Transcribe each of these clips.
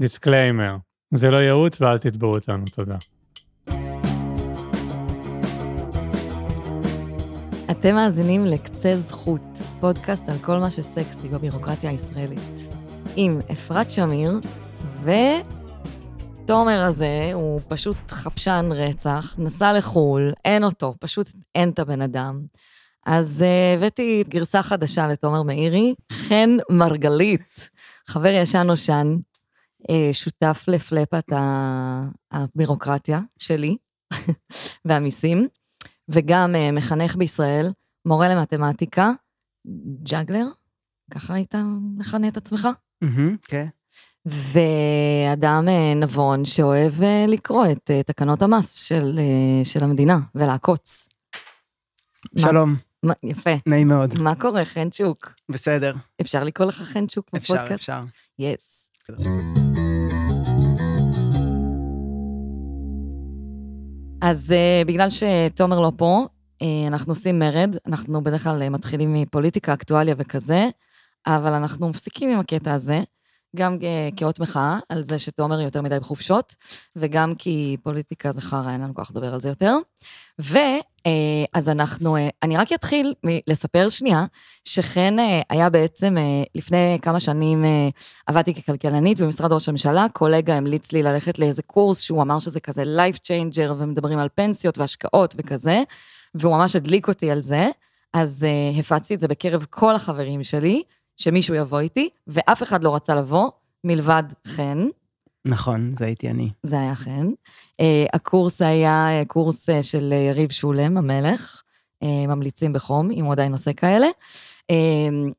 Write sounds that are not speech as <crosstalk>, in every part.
disclaimer, זה לא ייעוץ ואל תתבעו אותנו, תודה. אתם מאזינים לקצה זכות, פודקאסט על כל מה שסקסי בבירוקרטיה הישראלית. עם אפרת שמיר, ותומר הזה הוא פשוט חפשן רצח, נסע לחו"ל, אין אותו, פשוט אין את הבן אדם. אז אה, הבאתי גרסה חדשה לתומר מאירי, חן מרגלית, חבר ישן נושן, שותף לפלפת הבירוקרטיה שלי <laughs> והמיסים. וגם uh, מחנך בישראל, מורה למתמטיקה, ג'אגלר, ככה היית מכנה את עצמך? כן. ואדם uh, נבון שאוהב לקרוא את תקנות המס של, של המדינה ולעקוץ. שלום. מה, יפה. נעים מאוד. מה קורה, חנצ'וק? בסדר. אפשר לקרוא לך חנצ'וק בפודקאסט? אפשר, אפשר. יס. Yes. אז uh, בגלל שתומר לא פה, uh, אנחנו עושים מרד, אנחנו בדרך כלל uh, מתחילים מפוליטיקה, אקטואליה וכזה, אבל אנחנו מפסיקים עם הקטע הזה, גם uh, כאות מחאה על זה שתומר יותר מדי בחופשות, וגם כי פוליטיקה זה חרא, אין לנו כוח לדבר על זה יותר. ואז uh, אנחנו, uh, אני רק אתחיל לספר שנייה, שכן uh, היה בעצם, לפני כמה שנים עבדתי ככלכלנית במשרד ראש הממשלה, קולגה המליץ לי ללכת לאיזה קורס שהוא אמר שזה כזה life changer, ומדברים על פנסיות והשקעות וכזה, והוא ממש הדליק אותי על זה, אז הפצתי את זה בקרב כל החברים שלי, שמישהו יבוא איתי, ואף אחד לא רצה לבוא, מלבד חן. נכון, זה הייתי אני. זה היה חן. Uh, הקורס היה uh, קורס uh, של יריב שולם, המלך, ממליצים בחום, אם הוא עדיין עושה כאלה.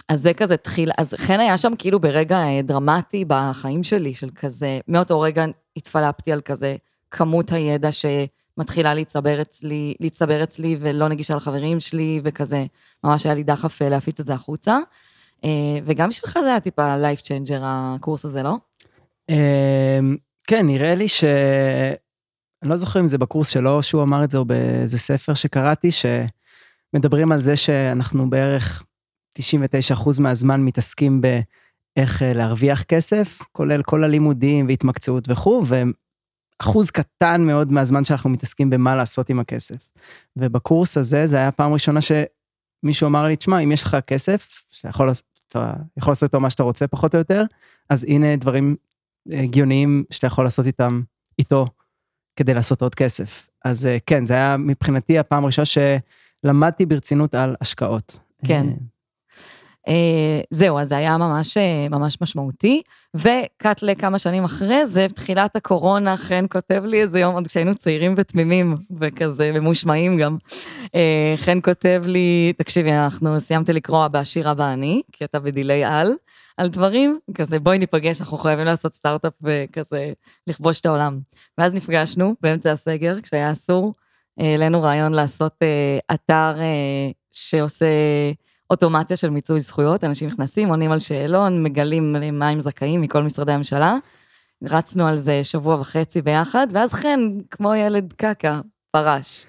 אז זה כזה תחיל, אז חן היה שם כאילו ברגע דרמטי בחיים שלי, של כזה, מאותו רגע התפלפתי על כזה כמות הידע שמתחילה להצטבר אצלי, להצטבר אצלי ולא נגישה לחברים שלי, וכזה, ממש היה לי דחף להפיץ את זה החוצה. וגם בשבילך זה היה טיפה life changer, הקורס הזה, לא? כן, נראה לי ש... אני לא זוכר אם זה בקורס שלו, שהוא אמר את זה, או באיזה ספר שקראתי, שמדברים על זה שאנחנו בערך 99% מהזמן מתעסקים באיך להרוויח כסף, כולל כל הלימודים והתמקצעות וכו', ואחוז קטן מאוד מהזמן שאנחנו מתעסקים במה לעשות עם הכסף. ובקורס הזה, זה היה פעם ראשונה שמישהו אמר לי, תשמע, אם יש לך כסף, שאתה יכול לעשות איתו מה שאתה רוצה פחות או יותר, אז הנה דברים הגיוניים שאתה יכול לעשות איתם, איתו, כדי לעשות עוד כסף. אז כן, זה היה מבחינתי הפעם הראשונה שלמדתי ברצינות על השקעות. כן. Uh, זהו, אז זה היה ממש, ממש משמעותי. וקאט לכמה שנים אחרי זה, בתחילת הקורונה, חן כותב לי איזה יום, עוד כשהיינו צעירים ותמימים, וכזה ממושמעים גם. Uh, חן כותב לי, תקשיבי, אנחנו סיימתי לקרוא בעשירה ואני, כי אתה בדיליי על, על דברים, כזה בואי ניפגש, אנחנו חייבים לעשות סטארט-אפ וכזה לכבוש את העולם. ואז נפגשנו באמצע הסגר, כשהיה אסור, העלינו רעיון לעשות אה, אתר אה, שעושה... אוטומציה של מיצוי זכויות, אנשים נכנסים, עונים על שאלון, מגלים מה הם זכאים מכל משרדי הממשלה. רצנו על זה שבוע וחצי ביחד, ואז חן, כמו ילד קקה, פרש.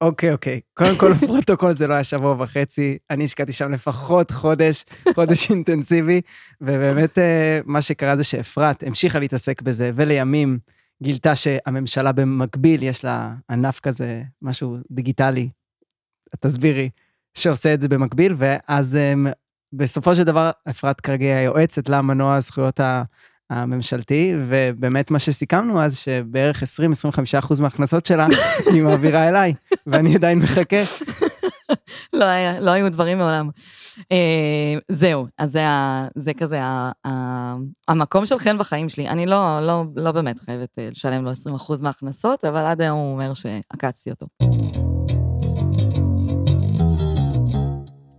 אוקיי, אוקיי. קודם כל, <laughs> פרוטוקול זה לא היה שבוע וחצי, אני השקעתי שם לפחות חודש, חודש <laughs> אינטנסיבי, ובאמת אה, מה שקרה זה שאפרת המשיכה להתעסק בזה, ולימים גילתה שהממשלה במקביל, יש לה ענף כזה, משהו דיגיטלי, תסבירי. שעושה את זה במקביל, ואז um, בסופו של דבר, אפרת כרגע היא היועצת למנוע הזכויות הממשלתי, ובאמת מה שסיכמנו אז, שבערך 20-25% מההכנסות שלה, <laughs> היא מעבירה אליי, ואני עדיין מחכה. <laughs> לא היה, לא היו דברים מעולם. Uh, זהו, אז זה, ה, זה כזה ה, ה, המקום של חן בחיים שלי. אני לא, לא, לא באמת חייבת uh, לשלם לו 20% מההכנסות, אבל עד היום הוא אומר שעקצתי אותו.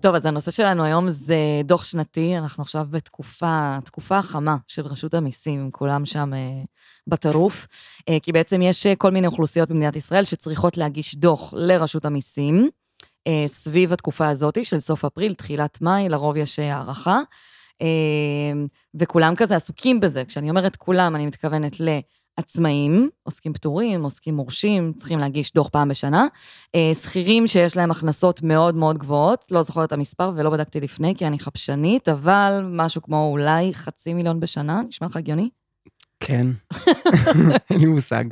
טוב, אז הנושא שלנו היום זה דוח שנתי, אנחנו עכשיו בתקופה, תקופה חמה של רשות המיסים, כולם שם אה, בטירוף, אה, כי בעצם יש אה, כל מיני אוכלוסיות במדינת ישראל שצריכות להגיש דוח לרשות המיסים, אה, סביב התקופה הזאת של סוף אפריל, תחילת מאי, לרוב יש אה, הערכה, אה, וכולם כזה עסוקים בזה. כשאני אומרת כולם, אני מתכוונת ל... עצמאים, עוסקים פטורים, עוסקים מורשים, צריכים להגיש דוח פעם בשנה. אה, שכירים שיש להם הכנסות מאוד מאוד גבוהות, לא זוכרת את המספר ולא בדקתי לפני כי אני חפשנית, אבל משהו כמו אולי חצי מיליון בשנה, נשמע לך הגיוני? כן. <laughs> אין לי מושג.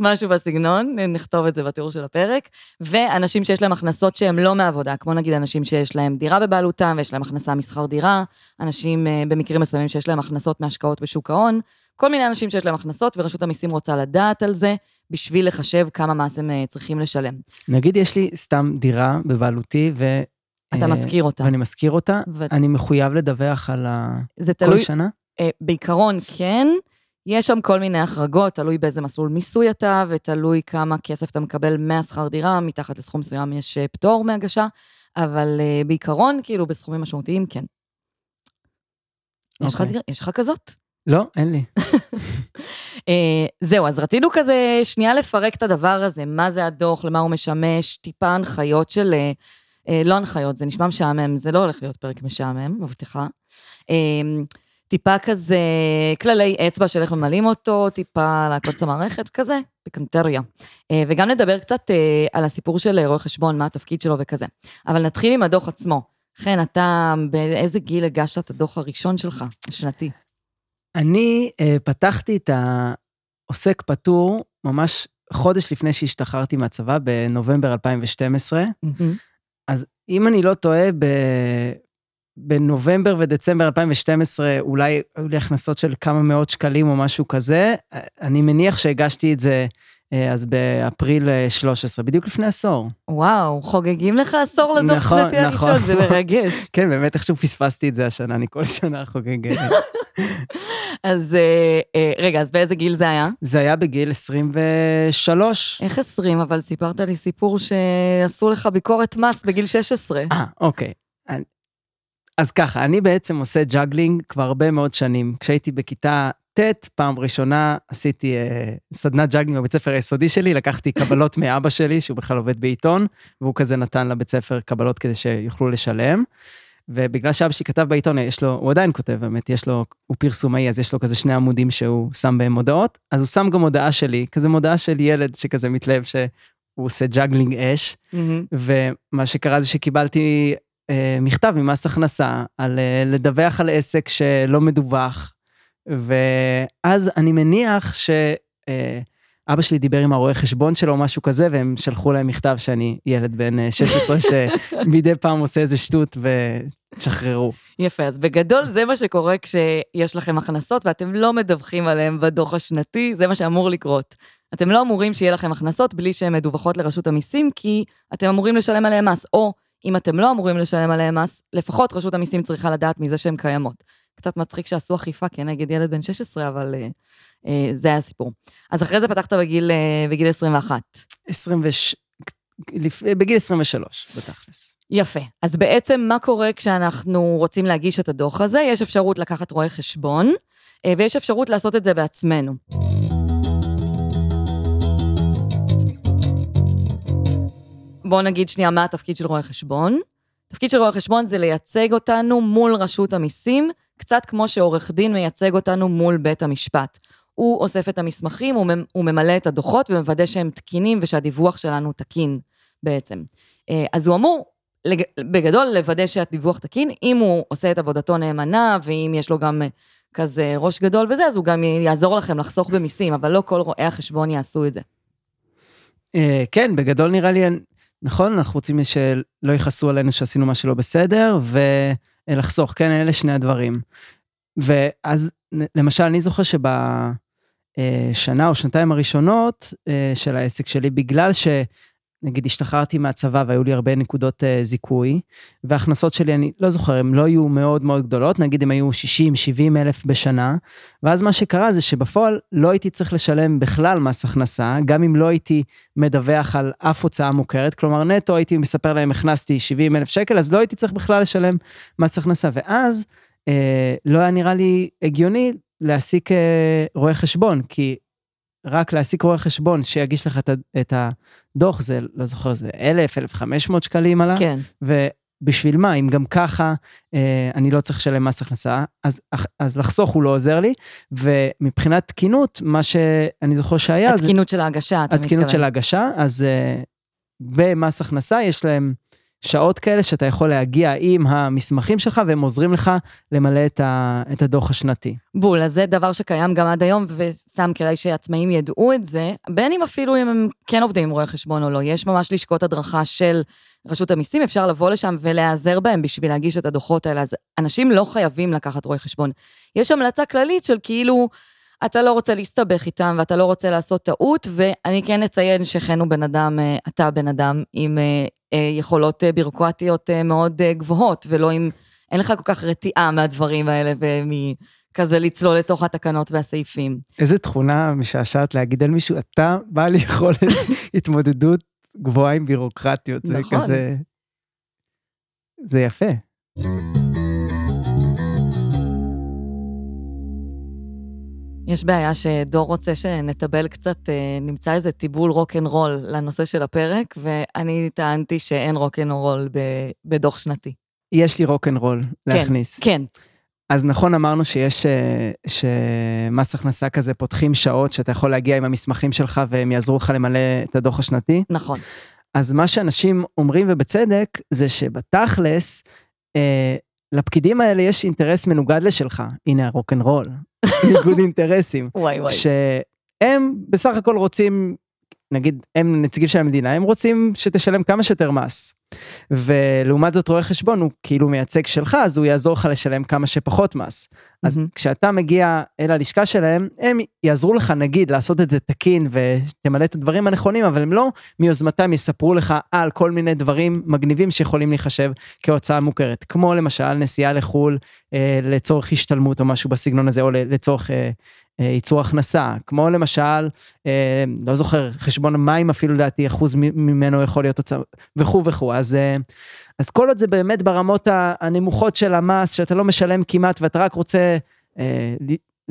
משהו בסגנון, נכתוב את זה בתיאור של הפרק. ואנשים שיש להם הכנסות שהן לא מעבודה, כמו נגיד אנשים שיש להם דירה בבעלותם ויש להם הכנסה משכר דירה, אנשים אה, במקרים מסוימים שיש להם הכנסות מהשקעות בשוק ההון, כל מיני אנשים שיש להם הכנסות ורשות המיסים רוצה לדעת על זה, בשביל לחשב כמה מס הם אה, צריכים לשלם. נגיד יש לי סתם דירה בבעלותי ו... אתה אה, משכיר אותה. ואני משכיר אותה, ו- אני מחויב לדווח על ה... זה כל תלוי, שנה? אה, בעיקרון כן, יש שם כל מיני החרגות, תלוי באיזה מסלול מיסוי אתה, ותלוי כמה כסף אתה מקבל מהשכר דירה, מתחת לסכום מסוים יש פטור מהגשה, אבל אה, בעיקרון, כאילו, בסכומים משמעותיים, כן. לך אוקיי. יש לך כזאת? לא, אין לי. <laughs> אה, זהו, אז רצינו כזה שנייה לפרק את הדבר הזה, מה זה הדוח, למה הוא משמש, טיפה הנחיות של... אה, אה, לא הנחיות, זה נשמע משעמם, זה לא הולך להיות פרק משעמם, מבטיחה. טיפה כזה כללי אצבע של איך ממלאים אותו, טיפה לעקוץ המערכת, כזה, פיקנטריה. וגם נדבר קצת על הסיפור של אה, רואה חשבון, מה התפקיד שלו וכזה. אבל נתחיל עם הדוח עצמו. חן, אתה באיזה גיל הגשת את הדוח הראשון שלך, השנתי? אני אה, פתחתי את העוסק פטור ממש חודש לפני שהשתחררתי מהצבא, בנובמבר 2012. אז אם אני לא טועה, ב... בנובמבר ודצמבר 2012 אולי היו לי הכנסות של כמה מאות שקלים או משהו כזה. אני מניח שהגשתי את זה אה, אז באפריל אה, 13, בדיוק לפני עשור. וואו, חוגגים לך עשור לדוח נכון, שנתי הראשון, נכון. זה מרגש. <laughs> כן, באמת איכשהו פספסתי את זה השנה, אני כל שנה חוגג. אה, <laughs> אז אה, אה, רגע, אז באיזה גיל זה היה? זה היה בגיל 23. איך 20? אבל סיפרת לי סיפור שעשו לך ביקורת מס בגיל 16. אה, אוקיי. אז ככה, אני בעצם עושה juggling כבר הרבה מאוד שנים. כשהייתי בכיתה ט', פעם ראשונה עשיתי אה, סדנת juggling בבית ספר היסודי שלי, לקחתי קבלות <laughs> מאבא שלי, שהוא בכלל עובד בעיתון, והוא כזה נתן לבית ספר קבלות כדי שיוכלו לשלם. ובגלל שאבא שלי כתב בעיתון, יש לו, הוא עדיין כותב באמת, יש לו, הוא פרסומאי, אז יש לו כזה שני עמודים שהוא שם בהם מודעות, אז הוא שם גם הודעה שלי, כזה מודעה של ילד שכזה מתלהב שהוא עושה juggling אש. מהמם. ומה שקרה זה שקיבלתי אה, מכתב ממס הכנסה על אה, לדווח על עסק שלא מדווח, ואז אני מניח שאבא שלי דיבר עם הרואה חשבון שלו או משהו כזה, והם שלחו להם מכתב שאני ילד בן אה, 16 <laughs> שמדי פעם עושה איזה שטות ותשחררו. יפה, אז בגדול זה מה שקורה כשיש לכם הכנסות ואתם לא מדווחים עליהן בדוח השנתי, זה מה שאמור לקרות. אתם לא אמורים שיהיה לכם הכנסות בלי שהן מדווחות לרשות המיסים, כי אתם אמורים לשלם עליהן מס, או אם אתם לא אמורים לשלם עליהן מס, לפחות רשות המיסים צריכה לדעת מזה שהן קיימות. קצת מצחיק שעשו אכיפה כנגד ילד בן 16, אבל אה, אה, זה היה הסיפור. אז אחרי זה פתחת בגיל, אה, בגיל 21. 20, לפ- בגיל 23 בתכלס. יפה. אז בעצם מה קורה כשאנחנו רוצים להגיש את הדוח הזה? יש אפשרות לקחת רואה חשבון, אה, ויש אפשרות לעשות את זה בעצמנו. בואו נגיד שנייה מה התפקיד של רואה חשבון. התפקיד של רואה חשבון זה לייצג אותנו מול רשות המיסים, קצת כמו שעורך דין מייצג אותנו מול בית המשפט. הוא אוסף את המסמכים, הוא ממ- הוא ממלא את הדוחות ומוודא שהם תקינים ושהדיווח שלנו תקין בעצם. אה, אז הוא אמור לג- בגדול לוודא שהדיווח תקין, אם הוא עושה את עבודתו נאמנה, ואם יש לו גם אה, כזה ראש גדול וזה, אז הוא גם יעזור לכם לחסוך במיסים, אבל לא כל רואי החשבון יעשו את זה. אה, כן, בגדול נראה לי, נכון, אנחנו רוצים שלא יכעסו עלינו שעשינו משהו לא בסדר, ולחסוך, כן, אלה שני הדברים. ואז, למשל, אני זוכר שבשנה או שנתיים הראשונות אה, של העסק שלי, בגלל ש... נגיד השתחררתי מהצבא והיו לי הרבה נקודות uh, זיכוי, וההכנסות שלי, אני לא זוכר, הן לא היו מאוד מאוד גדולות, נגיד הן היו 60-70 אלף בשנה, ואז מה שקרה זה שבפועל לא הייתי צריך לשלם בכלל מס הכנסה, גם אם לא הייתי מדווח על אף הוצאה מוכרת, כלומר נטו הייתי מספר להם הכנסתי 70 אלף שקל, אז לא הייתי צריך בכלל לשלם מס הכנסה, ואז אה, לא היה נראה לי הגיוני להעסיק אה, רואה חשבון, כי רק להעסיק רואה חשבון שיגיש לך את, הדוח, זה, לא זוכר, זה 1,000, 1,500 שקלים עלה, כן. ובשביל מה, אם גם ככה אה, אני לא צריך לשלם מס הכנסה, אז, אז לחסוך הוא לא עוזר לי, ומבחינת תקינות, מה שאני זוכר שהיה, זה התקינות של ההגשה, אתה מתכוון. התקינות של ההגשה, אז אה, במס הכנסה יש להם שעות כאלה שאתה יכול להגיע עם המסמכים שלך והם עוזרים לך למלא את, ה, את הדוח השנתי. בול, אז זה דבר שקיים גם עד היום, וסתם כדאי שעצמאים ידעו את זה, בין אם אפילו אם הם כן עובדים עם רואי חשבון או לא. יש ממש לשכות הדרכה של רשות המיסים, אפשר לבוא לשם ולהיעזר בהם בשביל להגיש את הדוחות האלה. אז אנשים לא חייבים לקחת רואי חשבון. יש המלצה כללית של כאילו, אתה לא רוצה להסתבך איתם ואתה לא רוצה לעשות טעות, ואני כן אציין שחן הוא בן אדם, אה, אתה בן אדם עם אה, אה, יכולות בירוקרטיות מאוד גבוהות, ולא עם, אין לך כל כך רתיעה מהדברים האלה ומכזה לצלול לתוך התקנות והסעיפים. איזה תכונה משעשעת להגיד על מישהו, אתה בעל יכולת <laughs> התמודדות גבוהה עם בירוקרטיות, זה נכון. כזה... זה יפה. יש בעיה שדור רוצה שנטבל קצת, אה, נמצא איזה טיבול רוקנרול לנושא של הפרק, ואני טענתי שאין רוקנרול בדוח שנתי. יש לי רוקנרול להכניס. כן, כן. אז נכון אמרנו שיש, אה, שמס הכנסה כזה פותחים שעות שאתה יכול להגיע עם המסמכים שלך והם יעזרו לך למלא את הדוח השנתי. נכון. אז מה שאנשים אומרים ובצדק זה שבתכלס, אה, לפקידים האלה יש אינטרס מנוגד לשלך. הנה הרוקנרול, <laughs> איגוד אינטרסים. וואי וואי. שהם בסך הכל רוצים, נגיד, הם נציגים של המדינה, הם רוצים שתשלם כמה שיותר מס. ולעומת זאת רואה חשבון הוא כאילו מייצג שלך אז הוא יעזור לך לשלם כמה שפחות מס. אז mm-hmm. כשאתה מגיע אל הלשכה שלהם הם יעזרו לך נגיד לעשות את זה תקין ותמלא את הדברים הנכונים אבל הם לא מיוזמתם יספרו לך על כל מיני דברים מגניבים שיכולים להיחשב כהוצאה מוכרת כמו למשל נסיעה לחו"ל אה, לצורך השתלמות או משהו בסגנון הזה או לצורך אה, ייצור הכנסה, כמו למשל, אה, לא זוכר, חשבון המים אפילו לדעתי, אחוז ממנו יכול להיות הוצאה, וכו' וכו'. אז, אה, אז כל עוד זה באמת ברמות הנמוכות של המס, שאתה לא משלם כמעט ואתה רק רוצה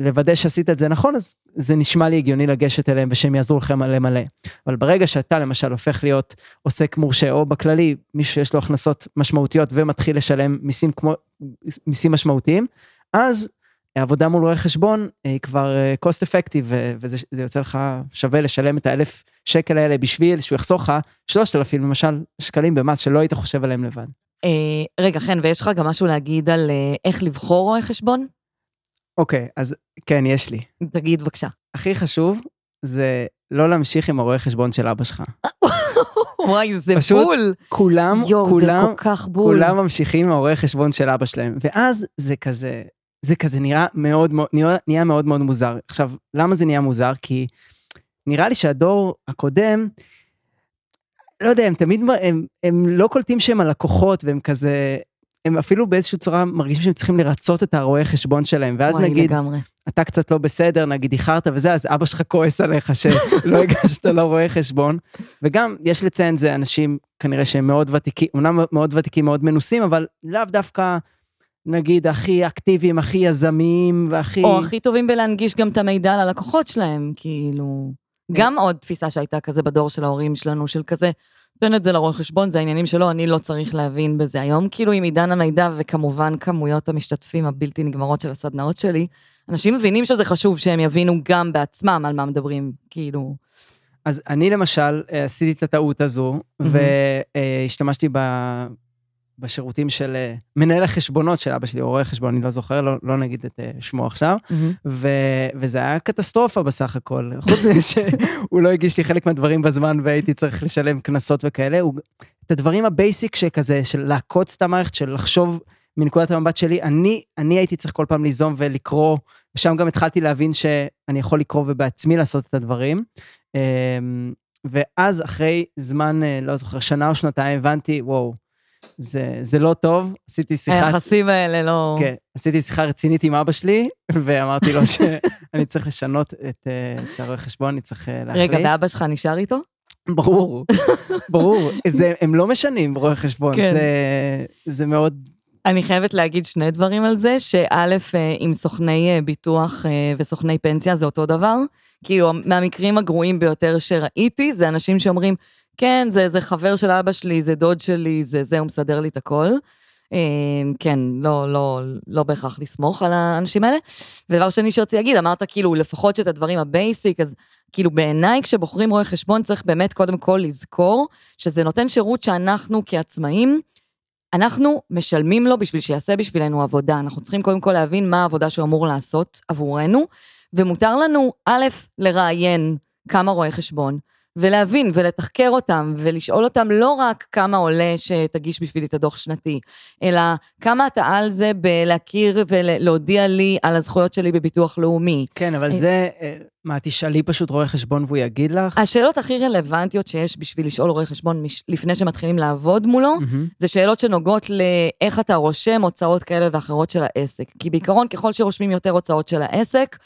לוודא שעשית את זה נכון, אז זה נשמע לי הגיוני לגשת אליהם ושהם יעזרו לכם מלא מלא. אבל ברגע שאתה למשל הופך להיות עוסק מורשה, או בכללי, מישהו שיש לו הכנסות משמעותיות ומתחיל לשלם מיסים כמו, מיסים משמעותיים, אז עבודה מול רואה חשבון היא כבר אה, cost effective וזה יוצא לך שווה לשלם את האלף שקל האלה בשביל שהוא יחסוך לך שלושת אלפים למשל שקלים במס שלא היית חושב עליהם לבד. אה, רגע חן ויש לך גם משהו להגיד על אה, איך לבחור רואה חשבון? אוקיי אז כן יש לי. תגיד בבקשה. הכי חשוב זה לא להמשיך עם הרואה חשבון של אבא שלך. וואי, זה פשוט בול. כולם, יו, כולם. כולם ממשיכים עם הרואה חשבון של אבא שלהם, ואז זה כזה, זה כזה נראה מאוד נהיה מאוד מאוד מוזר. עכשיו, למה זה נהיה מוזר? כי נראה לי שהדור הקודם, לא יודע, הם תמיד, הם, הם לא קולטים שהם הלקוחות והם כזה, הם אפילו באיזושהי צורה מרגישים שהם צריכים לרצות את הרואה חשבון שלהם, ואז וואי, נגיד, לגמרי. אתה קצת לא בסדר, נגיד איחרת וזה, אז אבא שלך כועס עליך שלא <laughs> הגשת לו רואה חשבון. וגם, יש לציין, זה אנשים כנראה שהם מאוד ותיקים, אמנם מאוד ותיקים, מאוד מנוסים, אבל לאו דווקא נגיד, הכי אקטיביים, הכי יזמיים והכי... או הכי טובים בלהנגיש גם את המידע ללקוחות שלהם, כאילו... גם עוד תפיסה שהייתה כזה בדור של ההורים שלנו, של כזה, תן את זה לרואה חשבון, זה העניינים שלו, אני לא צריך להבין בזה. היום, כאילו, עם עידן המידע וכמובן כמויות המשתתפים הבלתי נגמרות של הסדנאות שלי, אנשים מבינים שזה חשוב שהם יבינו גם בעצמם על מה מדברים, כאילו... אז אני למשל עשיתי את הטעות הזו, mm-hmm. והשתמשתי ב... בשירותים של אה, מנהל החשבונות של אבא שלי, או רואה חשבון, אני לא זוכר, לא, לא נגיד את אה, שמו עכשיו, mm-hmm. ו, וזה היה קטסטרופה בסך הכל. חוץ מזה שהוא לא הגיש לי חלק מהדברים בזמן והייתי צריך לשלם קנסות וכאלה, הוא, את הדברים ה basic שכזה, של לעקוץ את המערכת, של לחשוב מנקודת המבט שלי, אני, אני הייתי צריך כל פעם ליזום ולקרוא, ושם גם התחלתי להבין שאני יכול לקרוא ובעצמי לעשות את הדברים. אמ, ואז אחרי זמן, אה, לא זוכר, שנה או שנתיים, הבנתי, וואו, זה, זה לא טוב, עשיתי שיחה... היחסים האלה לא... כן, עשיתי שיחה רצינית עם אבא שלי, ואמרתי לו שאני <laughs> צריך לשנות את, אה, את הרואה חשבון, אני צריך אה, להחליף. רגע, ואבא שלך נשאר איתו? ברור, <laughs> ברור. זה, הם לא משנים רואה חשבון, כן. זה, זה מאוד... אני חייבת להגיד שני דברים על זה, שא', אה, עם סוכני ביטוח וסוכני פנסיה זה אותו דבר. כאילו, מהמקרים הגרועים ביותר שראיתי, זה אנשים שאומרים, כן, זה, זה חבר של אבא שלי, זה דוד שלי, זה זה, הוא מסדר לי את הכל. אמ, כן, לא, לא, לא בהכרח לסמוך על האנשים האלה. ודבר שני שרציתי להגיד, אמרת כאילו, לפחות שאת הדברים ה basic, אז כאילו בעיניי כשבוחרים רואה חשבון צריך באמת קודם כל לזכור שזה נותן שירות שאנחנו כעצמאים, אנחנו משלמים לו בשביל שיעשה בשבילנו עבודה. אנחנו צריכים קודם כל להבין מה העבודה שהוא אמור לעשות עבורנו, ומותר לנו, א', לראיין כמה רואי חשבון, ולהבין ולתחקר אותם ולשאול אותם לא רק כמה עולה שתגיש בשבילי את הדוח שנתי, אלא כמה אתה על זה בלהכיר ולהודיע לי על הזכויות שלי בביטוח לאומי. כן, אבל זה, אה, מה, תשאלי פשוט רואה חשבון והוא יגיד לך? השאלות הכי רלוונטיות שיש בשביל לשאול רואה חשבון לפני שמתחילים לעבוד מולו. זה שאלות שנוגעות לאיך אתה רושם הוצאות כאלה ואחרות של העסק. כי בעיקרון, ככל שרושמים יותר הוצאות של העסק,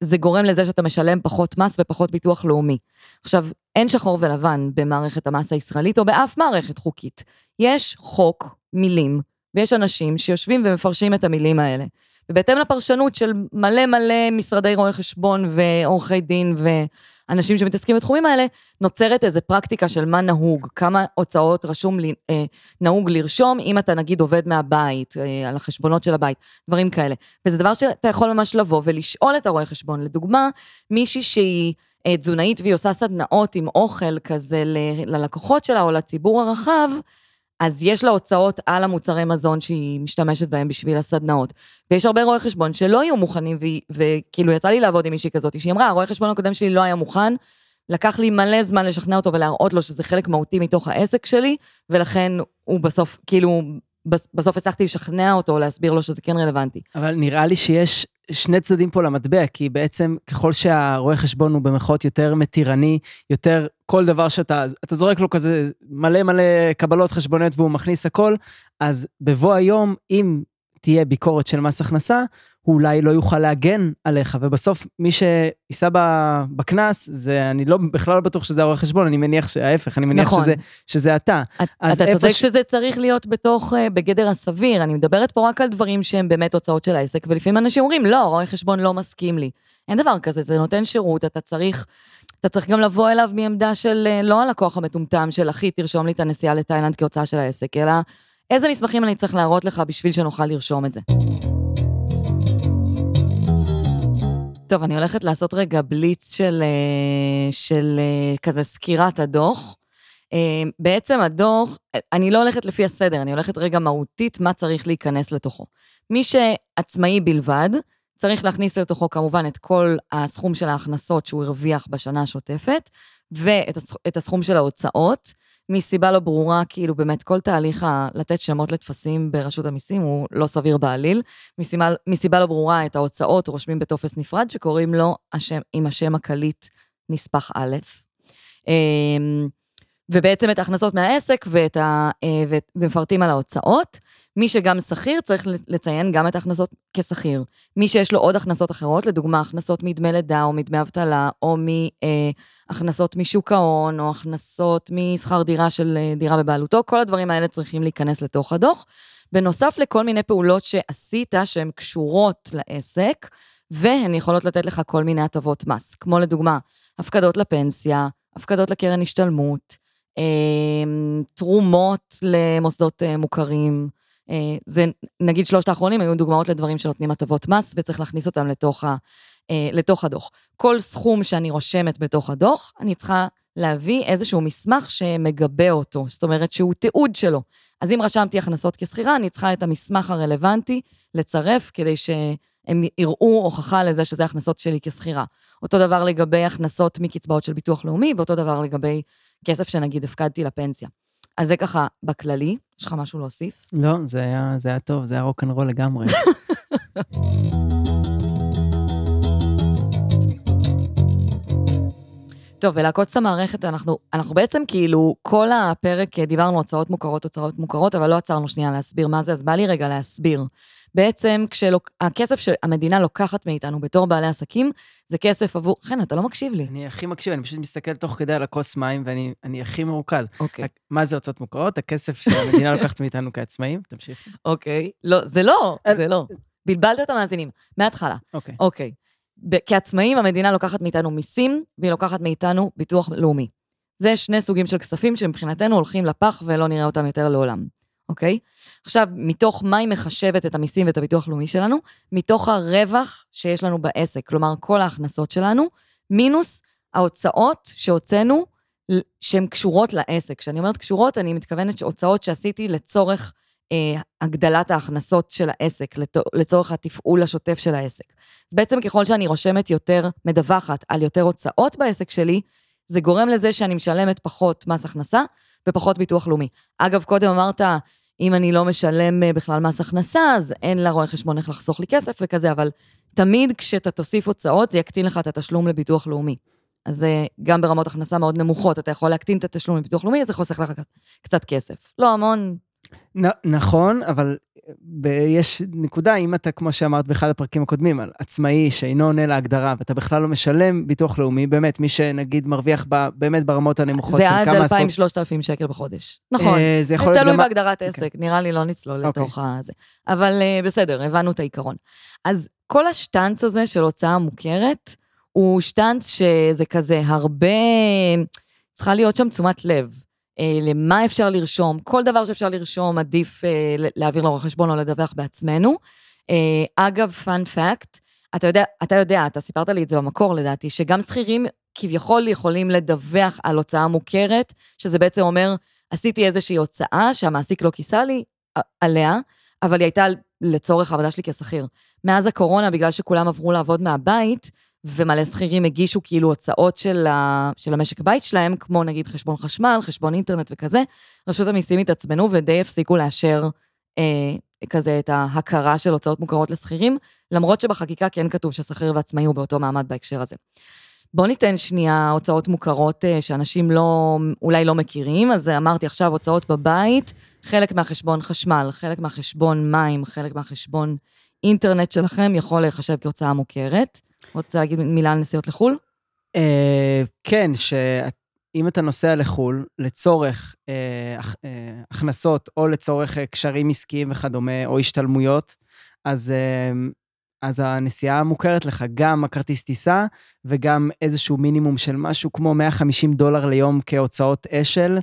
זה גורם לזה שאתה משלם פחות מס ופחות ביטוח לאומי. עכשיו, אין שחור ולבן במערכת המס הישראלית או באף מערכת חוקית. יש חוק, מילים, ויש אנשים שיושבים ומפרשים את המילים האלה. ובהתאם לפרשנות של מלא מלא משרדי רואי חשבון ועורכי דין ואנשים שמתעסקים בתחומים האלה, נוצרת איזו פרקטיקה של מה נהוג, כמה הוצאות רשום לי, אה, נהוג לרשום, אם אתה נגיד עובד מהבית, אה, על החשבונות של הבית, דברים כאלה. וזה דבר שאתה יכול ממש לבוא ולשאול את הרואה חשבון. לדוגמה, מישהי שהיא אה, תזונאית והיא עושה סדנאות עם אוכל כזה ללקוחות שלה או לציבור הרחב, אז יש לה הוצאות על המוצרי מזון שהיא משתמשת בהם בשביל הסדנאות. ויש הרבה רואי חשבון שלא יהיו מוכנים, והיא- וכאילו יצא לי לעבוד עם מישהי כזאת, שהיא אמרה, הרואה חשבון הקודם שלי לא היה מוכן, לקח לי מלא זמן לשכנע אותו ולהראות לו שזה חלק מהותי מתוך העסק שלי, ולכן הוא בסוף, כאילו, בסוף הצלחתי לשכנע אותו, להסביר לו שזה כן רלוונטי. אבל נראה לי שיש שני צדדים פה למטבע, כי בעצם ככל שהרואה חשבון הוא במרכאות יותר מתירני, יותר כל דבר שאתה, אתה זורק לו כזה מלא מלא קבלות חשבוניות והוא מכניס הכל, אז בבוא היום, אם תהיה ביקורת של מס הכנסה, הוא אולי לא יוכל להגן עליך, ובסוף מי שיישא ב- בקנס, זה, אני לא, בכלל לא בטוח שזה הרואה חשבון, אני מניח שההפך, אני מניח נכון. שזה, שזה אתה. את- אתה צודק ש- שזה צריך להיות בתוך, אה, בגדר הסביר, אני מדברת פה רק על דברים שהם באמת הוצאות של העסק, ולפעמים אנשים אומרים, לא, רואה חשבון לא מסכים לי. אין דבר כזה, זה נותן שירות, אתה צריך, אתה צריך גם לבוא אליו מעמדה של אה, לא הלקוח המטומטם של אחי, תרשום לי את הנסיעה לתאילנד כהוצאה של העסק, אלא איזה מסמכים אני צריך להראות לך בשביל שנוכל לרשום את זה. טוב, אני הולכת לעשות רגע בליץ של, אה, של אה, כזה סקירת הדוח. אה, בעצם הדוח, אני לא הולכת לפי הסדר, אני הולכת רגע מהותית מה צריך להיכנס לתוכו. מי שעצמאי בלבד, צריך להכניס לתוכו כמובן את כל הסכום של ההכנסות שהוא הרוויח בשנה השוטפת, ואת הסכ- את הסכום של ההוצאות, מסיבה לא ברורה, כאילו באמת כל תהליך ה- לתת שמות לטפסים ברשות המיסים הוא לא סביר בעליל. מסיבה, מסיבה לא ברורה את ההוצאות רושמים בטופס נפרד שקוראים לו השם, עם השם הקליט נספח א'. ובעצם את ההכנסות מהעסק ואת ה, אה, ומפרטים על ההוצאות. מי שגם שכיר צריך לציין גם את ההכנסות כשכיר. מי שיש לו עוד הכנסות אחרות, לדוגמה הכנסות מדמי לידה או מדמי אבטלה, או מהכנסות משוק ההון, או הכנסות משכר דירה של אה, דירה בבעלותו, כל הדברים האלה צריכים להיכנס לתוך הדוח. בנוסף לכל מיני פעולות שעשית שהן קשורות לעסק, והן יכולות לתת לך כל מיני הטבות מס, כמו לדוגמה, הפקדות לפנסיה, הפקדות לקרן השתלמות, אה, תרומות למוסדות אה, מוכרים. אה, זה, נגיד שלושת האחרונים היו דוגמאות לדברים שנותנים הטבות מס, וצריך להכניס אותם לתוך, ה, אה, לתוך הדוח. כל סכום שאני רושמת בתוך הדוח, אני צריכה להביא איזשהו מסמך שמגבה אותו, זאת אומרת שהוא תיעוד שלו. אז אם רשמתי הכנסות כשכירה, אני צריכה את המסמך הרלוונטי לצרף כדי שהם יראו הוכחה לזה שזה הכנסות שלי כשכירה. אותו דבר לגבי הכנסות מקצבאות של ביטוח לאומי, ואותו דבר לגבי כסף שנגיד הפקדתי לפנסיה. אז זה ככה בכללי, יש לך משהו להוסיף? לא, זה היה, זה היה טוב, זה היה רוקנרול לגמרי. <laughs> טוב, ולעקוץ את המערכת, אנחנו, אנחנו בעצם כאילו, כל הפרק אה, דיברנו הוצאות מוכרות, הוצאות מוכרות, אבל לא עצרנו שנייה להסביר מה זה, אז בא לי רגע להסביר. בעצם, כשהכסף שהמדינה לוקחת מאיתנו בתור בעלי עסקים, זה כסף עבור... חן, אתה לא מקשיב לי. אני הכי מקשיב, אני פשוט מסתכל תוך כדי על הכוס מים, ואני אני הכי מרוכז. אוקיי, רק, מה זה הוצאות מוכרות? הכסף שהמדינה לוקחת מאיתנו כעצמאים? תמשיך. אוקיי. לא, זה לא, אה, זה לא. בלבלת את המאזינים, מההתחלה. אוקיי. אוקיי. כעצמאים, המדינה לוקחת מאיתנו מיסים, והיא לוקחת מאיתנו ביטוח לאומי. זה שני סוגים של כספים שמבחינתנו הולכים לפח ולא נראה אותם יותר לעולם, אוקיי? עכשיו, מתוך מה היא מחשבת את המיסים ואת הביטוח הלאומי שלנו? מתוך הרווח שיש לנו בעסק, כלומר, כל ההכנסות שלנו, מינוס ההוצאות שהוצאנו, שהן קשורות לעסק. כשאני אומרת קשורות, אני מתכוונת שהוצאות שעשיתי לצורך הגדלת ההכנסות של העסק, לצורך התפעול השוטף של העסק. אז בעצם ככל שאני רושמת יותר, מדווחת על יותר הוצאות בעסק שלי, זה גורם לזה שאני משלמת פחות מס הכנסה ופחות ביטוח לאומי. אגב, קודם אמרת, אם אני לא משלם אה, בכלל מס הכנסה, אז אין לרואה חשבון איך לחסוך לי כסף וכזה, אבל תמיד כשאתה תוסיף הוצאות, זה יקטין לך את התשלום לביטוח לאומי. אז גם ברמות הכנסה מאוד נמוכות, אתה יכול להקטין את התשלום לביטוח לאומי, אז זה חוסך לך קצת כסף. לא המון. נ- נכון, אבל יש נקודה, אם אתה, כמו שאמרת באחד הפרקים הקודמים, על עצמאי שאינו עונה להגדרה, ואתה בכלל לא משלם ביטוח לאומי, באמת, מי שנגיד מרוויח ב, באמת ברמות הנמוכות של כמה עשרות... זה עד 2,000-3,000 שקל בחודש. נכון. אה, זה יכול להיות גם... תלוי בהגדרת עסק, okay. אוקיי. נראה לי לא נצלול okay. אוקיי. לתוך הזה. אבל אה, בסדר, הבנו את העיקרון. אז כל השטאנץ הזה של הוצאה מוכרת, הוא שטאנץ שזה כזה הרבה... צריכה להיות שם תשומת לב. אה, למה אפשר לרשום, כל דבר שאפשר לרשום עדיף אה, להעביר לרואה חשבון או לדווח בעצמנו. אה, אגב, פאנ פאקט, אתה יודע, אתה יודע, אתה סיפרת לי את זה במקור לדעתי, שגם שכירים כביכול יכולים לדווח על הוצאה מוכרת, שזה בעצם אומר, עשיתי איזושהי הוצאה שהמעסיק לא כיסה לי עליה, אבל היא הייתה לצורך העבודה שלי כשכיר. מאז הקורונה, בגלל שכולם עברו לעבוד מהבית, ומלא שכירים הגישו כאילו הוצאות של, ה, של המשק בית שלהם, כמו נגיד חשבון חשמל, חשבון אינטרנט וכזה, רשות המיסים התעצבנו ודי הפסיקו לאשר אה, כזה את ההכרה של הוצאות מוכרות לשכירים, למרות שבחקיקה כן כתוב ששכיר ועצמאי הוא באותו מעמד בהקשר הזה. בואו ניתן שנייה הוצאות מוכרות אה, שאנשים לא, אולי לא מכירים, אז אמרתי עכשיו הוצאות בבית, חלק מהחשבון חשמל, חלק מהחשבון מים, חלק מהחשבון אינטרנט שלכם יכול להיחשב כהוצאה מוכרת. רוצה להגיד מילה על נסיעות לחו"ל? אה, כן, שאם אתה נוסע לחו"ל לצורך אה, אה, הכנסות או לצורך קשרים עסקיים וכדומה, או השתלמויות, אז, אז הנסיעה מוכרת לך גם הכרטיס טיסה וגם איזשהו מינימום של משהו כמו 150 דולר ליום כהוצאות אשל.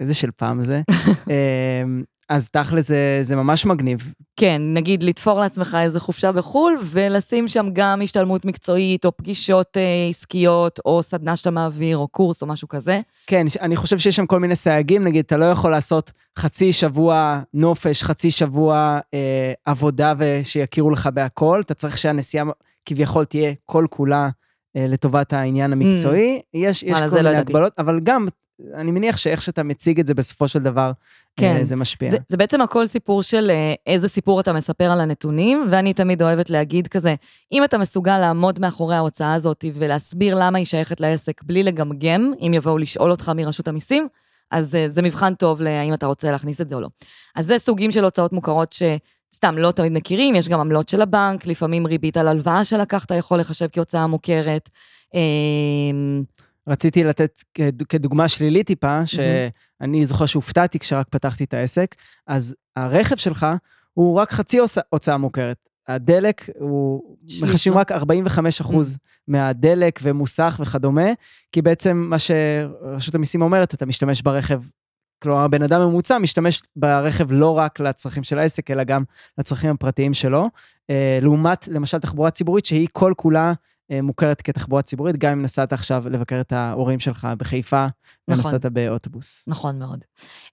איזה של פעם זה. <laughs> אז תכל'ס זה, זה ממש מגניב. כן, נגיד לתפור לעצמך איזה חופשה בחו"ל, ולשים שם גם השתלמות מקצועית, או פגישות אה, עסקיות, או סדנה שאתה מעביר, או קורס, או משהו כזה. כן, אני חושב שיש שם כל מיני סייגים, נגיד, אתה לא יכול לעשות חצי שבוע נופש, חצי שבוע אה, עבודה, ושיכירו לך בהכל, אתה צריך שהנסיעה כביכול תהיה כל כולה אה, לטובת העניין המקצועי. Mm. יש, יש כל לא מיני לא הגבלות, אבל גם אני מניח שאיך שאתה מציג את זה בסופו של דבר, אה, כן. זה משפיע. זה, זה בעצם הכל סיפור של אה, איזה סיפור אתה מספר על הנתונים, ואני תמיד אוהבת להגיד כזה, אם אתה מסוגל לעמוד מאחורי ההוצאה הזאת ולהסביר למה היא שייכת לעסק בלי לגמגם, אם יבואו לשאול אותך מרשות המיסים, אז אה, זה מבחן טוב להאם אתה רוצה להכניס את זה או לא. אז זה סוגים של הוצאות מוכרות ש... סתם, לא תמיד מכירים, יש גם עמלות של הבנק, לפעמים ריבית על הלוואה שלקחת יכול לחשב כהוצאה מוכרת. רציתי לתת כדוגמה שלילית טיפה, שאני זוכר שהופתעתי כשרק פתחתי את העסק, אז הרכב שלך הוא רק חצי הוצאה מוכרת. הדלק הוא, מחשבים רק 45 אחוז מהדלק ומוסך וכדומה, כי בעצם מה שרשות המיסים אומרת, אתה משתמש ברכב, כלומר, הבן אדם ממוצע משתמש ברכב לא רק לצרכים של העסק, אלא גם לצרכים הפרטיים שלו, אה, לעומת, למשל, תחבורה ציבורית, שהיא כל כולה אה, מוכרת כתחבורה ציבורית, גם אם נסעת עכשיו לבקר את ההורים שלך בחיפה, נכון. ונסעת באוטובוס. נכון מאוד.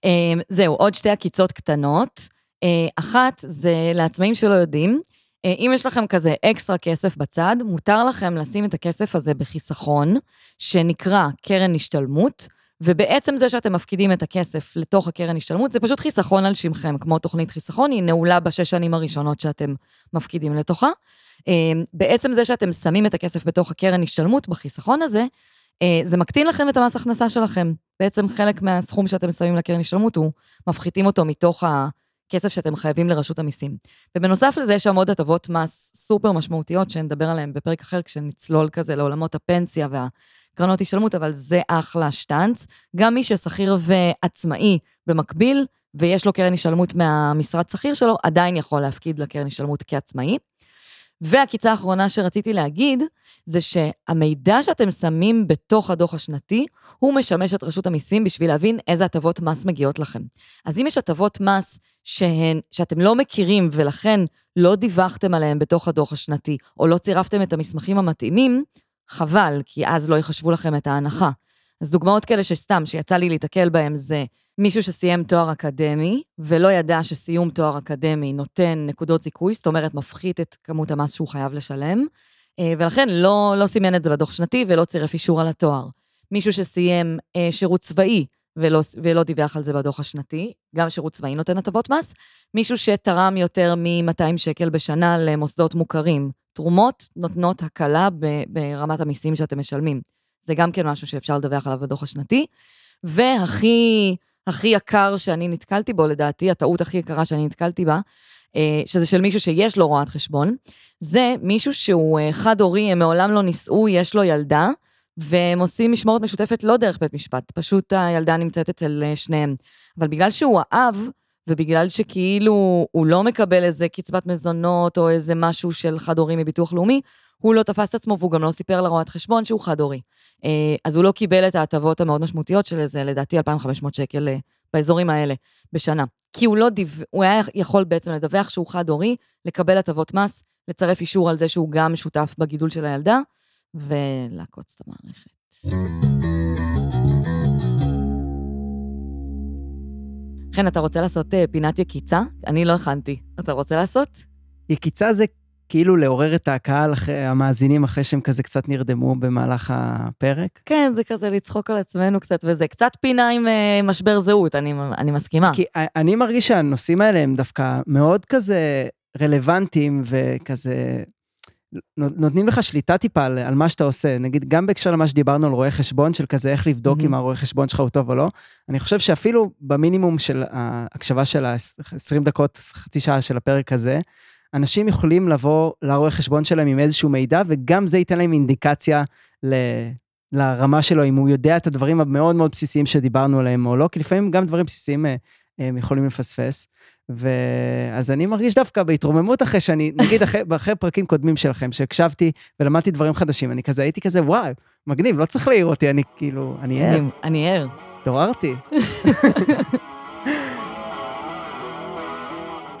אה, זהו, עוד שתי עקיצות קטנות. אה, אחת, זה לעצמאים שלא יודעים, אם יש לכם כזה אקסטרה כסף בצד, מותר לכם לשים את הכסף הזה בחיסכון, שנקרא קרן השתלמות. ובעצם זה שאתם מפקידים את הכסף לתוך הקרן השתלמות, זה פשוט חיסכון על שמכם, כמו תוכנית חיסכון, היא נעולה בשש שנים הראשונות שאתם מפקידים לתוכה. אה, בעצם זה שאתם שמים את הכסף בתוך הקרן השתלמות, בחיסכון הזה, אה, זה מקטין לכם את המס הכנסה שלכם. בעצם חלק מהסכום שאתם שמים לקרן השתלמות, הוא מפחיתים אותו מתוך הכסף שאתם חייבים לרשות המיסים. ובנוסף לזה, יש שם עוד הטבות מס סופר משמעותיות, שנדבר עליהן בפרק אחר, כשנצלול כזה לעולמות הפנסיה והקרנות השתלמות, אבל זה אחלה שטאנץ. גם מי ששכיר ועצמאי במקביל, ויש לו קרן השתלמות מהמשרד שכיר שלו, עדיין יכול להפקיד לקרן השתלמות כעצמאי. והקיצה האחרונה שרציתי להגיד, זה שהמידע שאתם שמים בתוך הדוח השנתי, הוא משמש את רשות המיסים בשביל להבין איזה הטבות מס מגיעות לכם. אז אם יש הטבות מס שהן, שאתם לא מכירים ולכן לא דיווחתם עליהן בתוך הדוח השנתי, או לא צירפתם את המסמכים המתאימים, חבל, כי אז לא יחשבו לכם את ההנחה. אז דוגמאות כאלה שסתם, שיצא לי להתקל בהם, זה מישהו שסיים תואר אקדמי, ולא ידע שסיום תואר אקדמי נותן נקודות זיכוי, זאת אומרת, מפחית את כמות המס שהוא חייב לשלם, אה, ולכן לא, לא סימן את זה בדוח שנתי ולא צירף אישור על התואר. מישהו שסיים אה, שירות צבאי ולא, ולא דיווח על זה בדוח השנתי, גם שירות צבאי נותן הטבות מס. מישהו שתרם יותר מ-200 שקל בשנה למוסדות מוכרים. תרומות נותנות הקלה ברמת המיסים שאתם משלמים. זה גם כן משהו שאפשר לדווח עליו בדוח השנתי. והכי הכי יקר שאני נתקלתי בו, לדעתי, הטעות הכי יקרה שאני נתקלתי בה, אה, שזה של מישהו שיש לו רואת חשבון, זה מישהו שהוא אה, חד-הורי, הם מעולם לא נישאו, יש לו ילדה, והם עושים משמורת משותפת לא דרך בית משפט, פשוט הילדה נמצאת אצל אה, שניהם. אבל בגלל שהוא האב, ובגלל שכאילו הוא לא מקבל איזה קצבת מזונות או איזה משהו של חד-הורי מביטוח לאומי, הוא לא תפס את עצמו והוא גם לא סיפר לרואת חשבון שהוא חד-הורי. אז הוא לא קיבל את ההטבות המאוד משמעותיות של איזה, לדעתי, 2,500 שקל באזורים האלה בשנה. כי הוא לא דיו... הוא היה יכול בעצם לדווח שהוא חד-הורי, לקבל הטבות מס, לצרף אישור על זה שהוא גם שותף בגידול של הילדה, ולעקוץ את המערכת. חן, אתה רוצה לעשות אה, פינת יקיצה? אני לא הכנתי. אתה רוצה לעשות? יקיצה זה כאילו לעורר את הקהל, אחרי, המאזינים, אחרי שהם כזה קצת נרדמו במהלך הפרק? כן, זה כזה לצחוק על עצמנו קצת, וזה קצת פינה עם uh, משבר זהות, אני, אני מסכימה. כי אני מרגיש שהנושאים האלה הם דווקא מאוד כזה רלוונטיים וכזה... נותנים לך שליטה טיפה על, על מה שאתה עושה. נגיד, גם בהקשר למה שדיברנו על רואה חשבון, של כזה איך לבדוק mm-hmm. אם הרואה חשבון שלך הוא טוב או לא, אני חושב שאפילו במינימום של ההקשבה של ה-20 דקות, חצי שעה של הפרק הזה, אנשים יכולים לבוא לרואה חשבון שלהם עם איזשהו מידע, וגם זה ייתן להם אינדיקציה ל... לרמה שלו, אם הוא יודע את הדברים המאוד מאוד בסיסיים שדיברנו עליהם או לא, כי לפעמים גם דברים בסיסיים אה, הם יכולים לפספס. ואז אני מרגיש דווקא בהתרוממות אחרי שאני, נגיד אחרי, אחרי פרקים קודמים שלכם, שהקשבתי ולמדתי דברים חדשים, אני כזה, הייתי כזה, וואי, מגניב, לא צריך להעיר אותי, אני כאילו, אני ער. אני ער. התעוררתי. <laughs>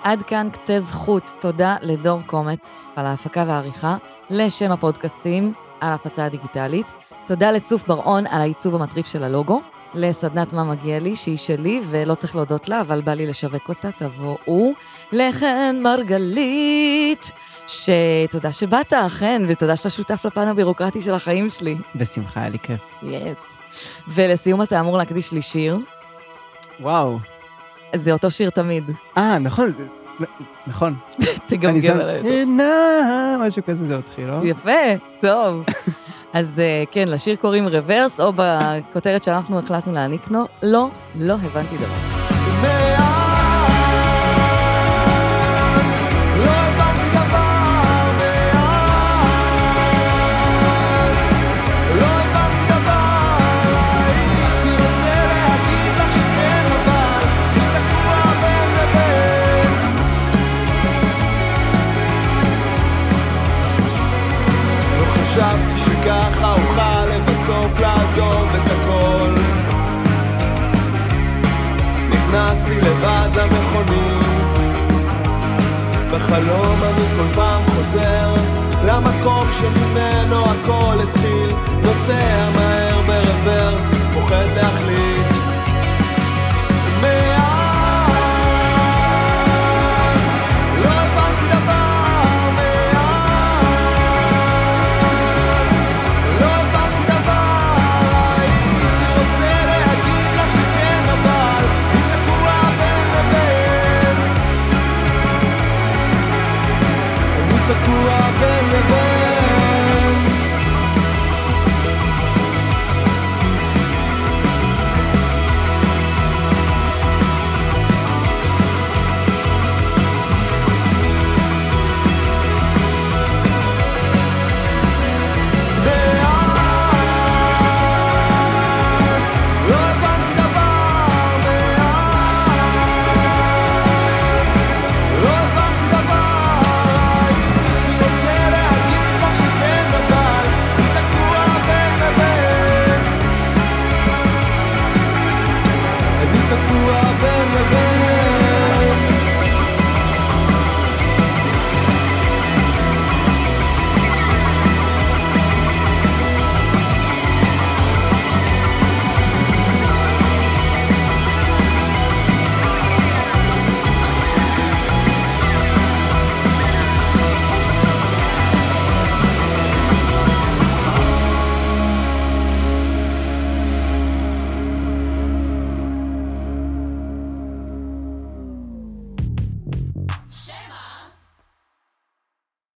עד כאן קצה זכות. תודה לדור קומט על ההפקה והעריכה, לשם הפודקאסטים על ההפצה הדיגיטלית. תודה לצוף בר-און על העיצוב המטריף של הלוגו. לסדנת מה מגיע לי, שהיא שלי, ולא צריך להודות לה, אבל בא לי לשווק אותה, תבואו. לחן מרגלית, שתודה שבאת, חן, ותודה שאתה שותף לפן הבירוקרטי של החיים שלי. בשמחה, היה לי כיף. יס. Yes. ולסיום אתה אמור להקדיש לי שיר. וואו. זה אותו שיר תמיד. אה, נכון, נכון. <laughs> תגמגם עליי. משהו כזה זה מתחיל, לא? יפה, טוב. <laughs> אז אה, כן, לשיר קוראים רוורס, או בכותרת שאנחנו החלטנו להעניק לו, לא, לא הבנתי דבר. נכנסתי לבד למכונית. בחלום אני כל פעם חוזר למקום שממנו הכל התחיל. נוסע מהר ברוורס, פוחד להחליט